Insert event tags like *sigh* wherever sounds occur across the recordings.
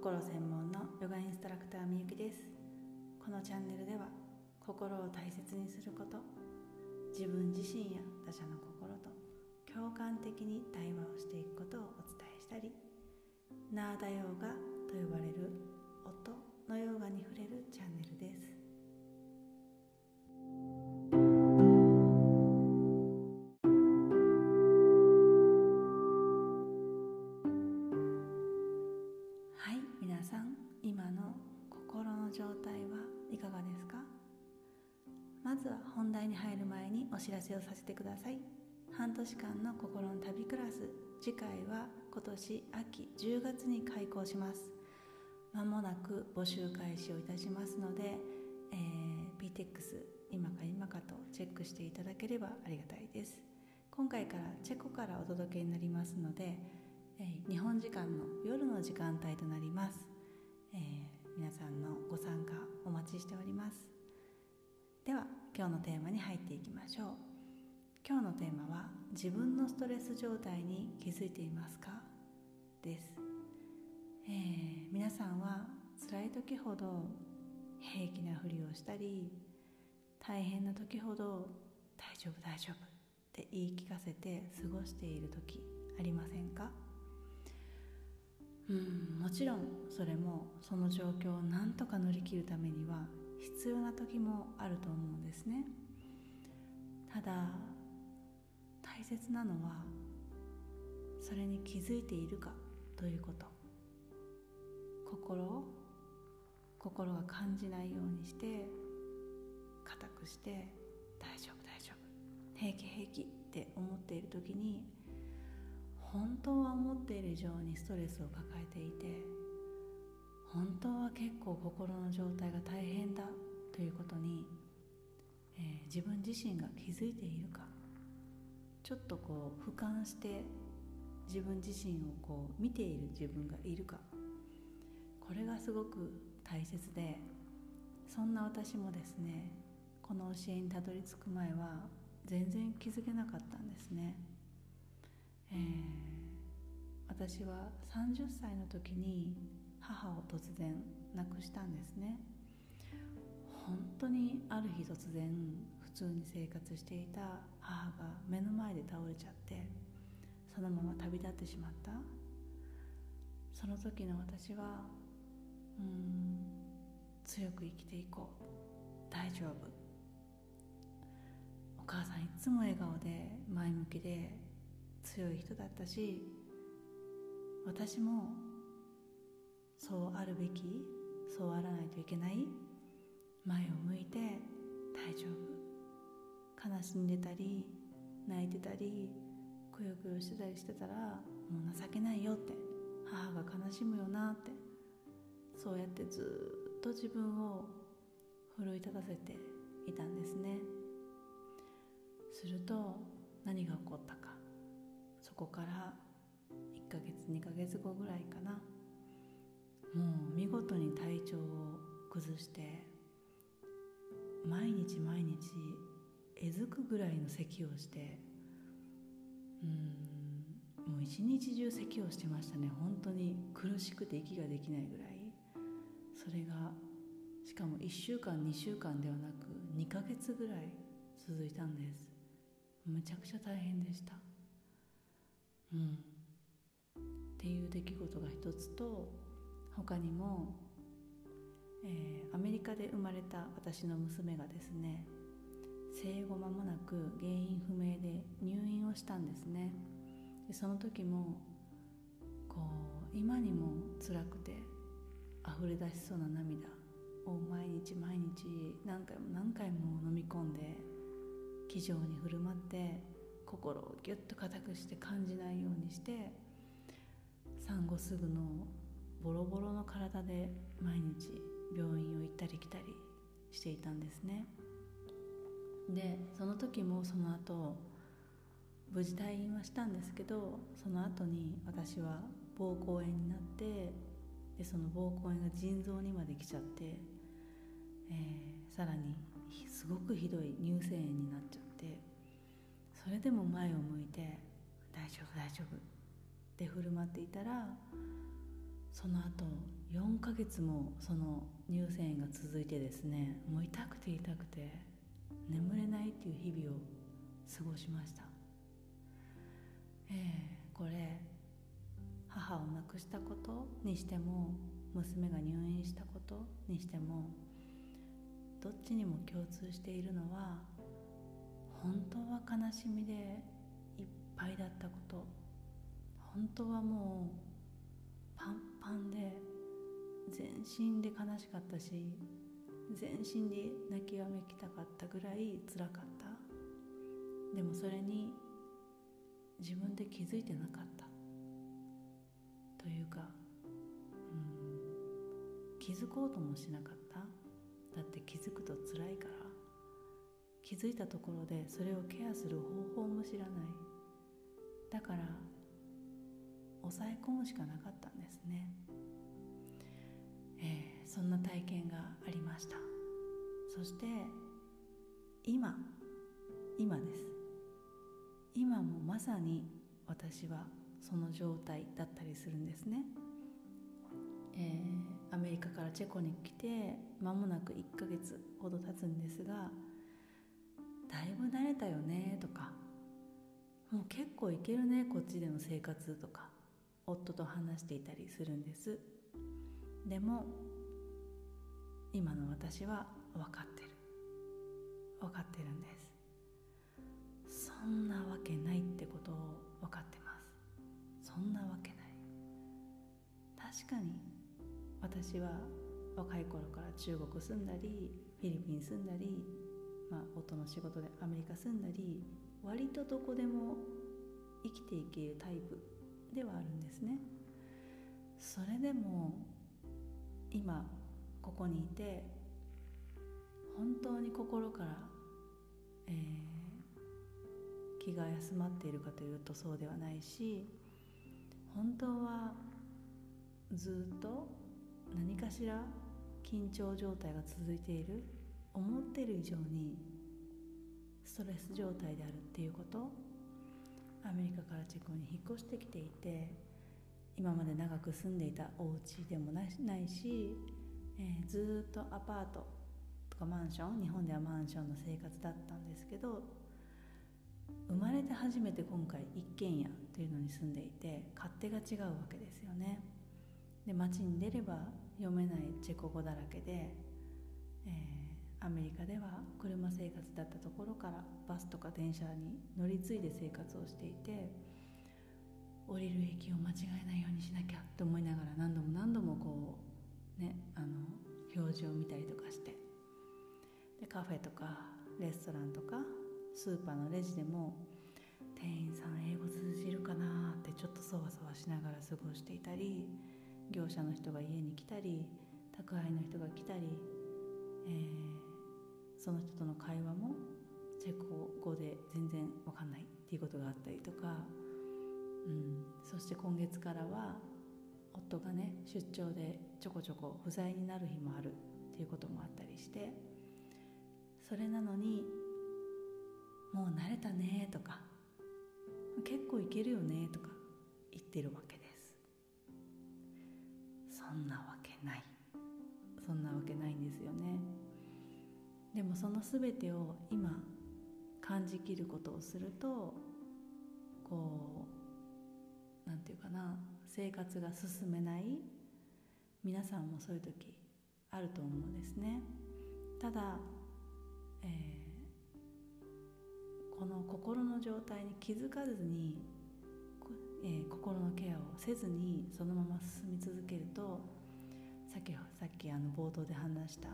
心専門のヨガインストラクターみゆきです。このチャンネルでは心を大切にすること自分自身や他者の心と共感的に対話をしていくことをお伝えしたりナーダヨーガと呼ばれる音知らせをさせてください。半年間の心の旅クラス。次回は今年秋10月に開講します。まもなく募集開始をいたしますので、えー、PTEX 今か今かとチェックしていただければありがたいです。今回からチェコからお届けになりますので、えー、日本時間の夜の時間帯となります、えー、皆さんのご参加お待ちしております。では今日のテーマに入っていきましょう。今日のテーマは自分のストレス状態に気づいていますか？です、えー、皆さんは辛い時ほど平気なふりをしたり大変な時ほど大丈夫大丈夫って言い聞かせて過ごしている時ありませんか？うんもちろんそれもその状況を何とか乗り切るためには必要な時もあると思うんですね。ただ大切なのはそれに気づいているかということ。心を心が感じないようにして固くして大丈夫大丈夫平気平気って思っている時に本当は思っている以上にストレスを抱えていて本当は結構心の状態が大変だということに、えー、自分自身が気づいているか。ちょっとこう俯瞰して自分自身をこう見ている自分がいるか。これがすごく大切でそんな私もですねこの教えにたどり着く前は全然気づけなかったんですね、えー、私は30歳の時に母を突然亡くしたんですね。本当にある日突然普通に生活していた母が目の前で倒れちゃってそのまま旅立ってしまった。その時の私はうん強く生きていこう。大丈夫。お母さんいつも笑顔で前向きで強い人だったし私もそうあるべきそうあらないといけない。前を向いて大丈夫。悲しんでたり泣いてたりくよくよしてたりしてたらもう情けないよって。母が悲しむよなって。そうやってずっと自分を奮い立たせていたんですね。すると何が起こったか。そこから1ヶ月2ヶ月後ぐらいかな。もう見事に体調を崩して毎日毎日えずくぐらいの咳をしてうんもう一日中咳をしてましたね。本当に苦しくて息ができないぐらい。それがしかも1週間2週間ではなく2ヶ月ぐらい続いたんです。むちゃくちゃ大変でした。うん。っていう出来事が一つと他にも、えー、アメリカで生まれた私の娘がですね生後間もなく原因不明で入院をしたんですね。でその時もこう今にも辛くて溢れ出しそうな涙を毎日毎日何回も何回も飲み込んで気丈に振る舞って心をギュッと固くして感じないようにして産後すぐのボロボロの体で毎日病院を行ったり来たりしていたんですね。でその時もその後無事退院はしたんですけどその後に私は膀胱炎になってでその膀胱炎が腎臓にまで来ちゃって、えー、さらにすごくひどい乳腺炎になっちゃってそれでも前を向いて「大丈夫大丈夫」って振る舞っていたらその後4ヶ月もその乳腺炎が続いてですねもう痛くて痛くて眠れないっていう日々を過ごしました。ええー、これ母を亡くしたことにしても娘が入院したことにしてもどっちにも共通しているのは本当は悲しみでいっぱいだったこと。本当はもうパンパンで全身で悲しかったし全身で泣きわめきたかったぐらい辛かった。でもそれに自分で気づいてなかった。というかうん気づこうともしなかった。だって気づくと辛いから。気づいたところでそれをケアする方法も知らない。だから抑え込むしかなかったんですね、えー、そんな体験がありました。そして今今です。今もまさに私はその状態だったりするんですね、えー、アメリカからチェコに来て間もなく1ヶ月ほど経つんですがだいぶ慣れたよねとかもう結構いけるねこっちでの生活とか。夫と話していたりするんです。でも今の私は分かってる。分かってるんです。そんなわけないってことを分かってます。そんなわけない。確かに私は若い頃から中国住んだりフィリピン住んだりまあ、夫の仕事でアメリカ住んだり割とどこでも生きていけるタイプ。ではあるんですね。それでも今ここにいて本当に心から、えー、気が休まっているかというとそうではないし本当はずっと何かしら緊張状態が続いている思っている以上にストレス状態であるっていうことアメリカからチェコに引っ越してきていて今まで長く住んでいたお家でもないし、えー、ずっとアパートとかマンション日本ではマンションの生活だったんですけど生まれて初めて今回一軒家というのに住んでいて勝手が違うわけですよね。で街に出れば読めないチェコ語だらけで、えーアメリカでは車生活だったところからバスとか電車に乗り継いで生活をしていて降りる駅を間違えないようにしなきゃと思いながら何度も何度もこうねあの表示を見たりとかしてでカフェとかレストランとかスーパーのレジでも店員さん英語通じるかなってちょっとそわそわしながら過ごしていたり業者の人が家に来たり宅配の人が来たり、えーその人との会話もチェコ語で全然わかんないっていうことがあったりとか、うん、そして今月からは夫がね出張でちょこちょこ不在になる日もあるっていうこともあったりしてそれなのに「もう慣れたね」とか「結構いけるよね」とか言ってるわけです。そんなわけない。そんなわけないんですよね。でもその全てを今感じきることをするとこうなんていうかな生活が進めない皆さんもそういう時あると思うんですね。ただ、えー、この心の状態に気づかずに、えー、心のケアをせずにそのまま進み続けるとさっきさっきあの冒頭で話した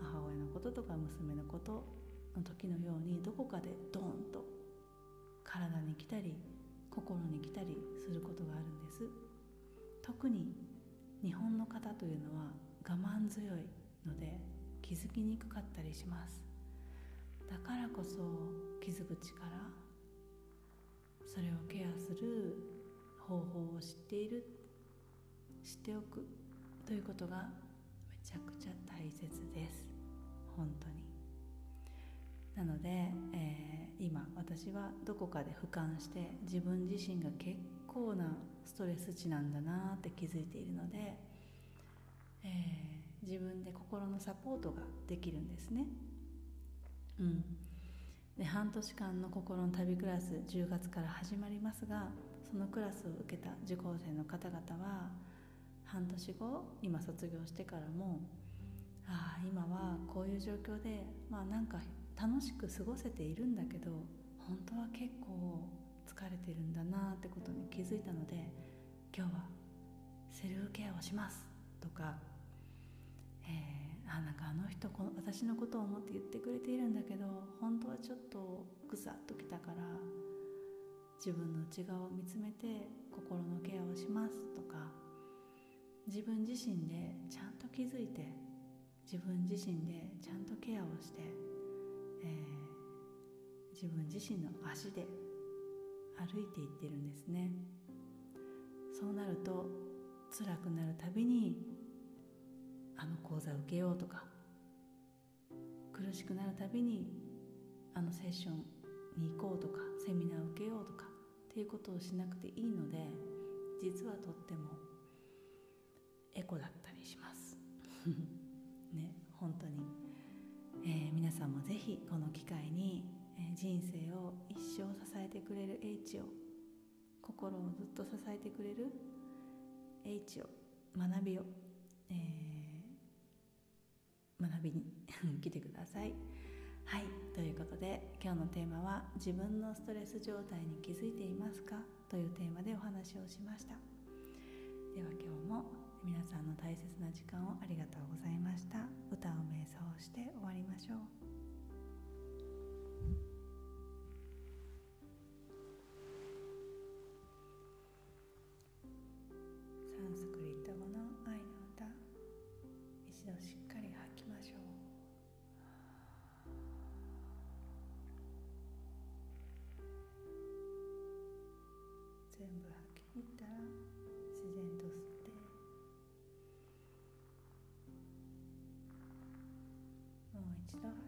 母親のこととか娘のことの時のようにどこかでドーンと体に来たり心に来たりすることがあるんです。特に日本の方というのは我慢強いので気づきにくかったりします。だからこそ気づく力それをケアする方法を知っている知っておくということがちゃくちゃ大切です。本当に。なので、えー、今私はどこかで俯瞰して自分自身が結構なストレス値なんだなって気づいているのでえー、自分で心のサポートができるんですね。うん、で半年間の心の旅クラス10月から始まりますがそのクラスを受けた受講生の方々は半年後今卒業してからもああ今はこういう状況でまあなんか楽しく過ごせているんだけど本当は結構疲れてるんだなってことに気づいたので今日はセルフケアをしますとか、えー、あなんかあの人この私のことを思って言ってくれているんだけど本当はちょっとぐさっときたから自分の内側を見つめて心のケアをしますとか自分自身でちゃんと気づいて自分自身でちゃんとケアをして、えー、自分自身の足で歩いていってるんですね。そうなると辛くなるたびにあの講座受けようとか苦しくなるたびにあのセッションに行こうとかセミナー受けようとかっていうことをしなくていいので実はとってもエコだったりします。ね本当に、えー、皆さんもぜひこの機会に、えー、人生を一生支えてくれる H を心をずっと支えてくれる H を学びを、えー、学びに *laughs* 来てください。はいということで今日のテーマは「自分のストレス状態に気づいていますか?」というテーマでお話をしました。では今日も皆さんの大切な時間をありがとうございました。歌を瞑想して終わりましょう。サンスクリ一度吐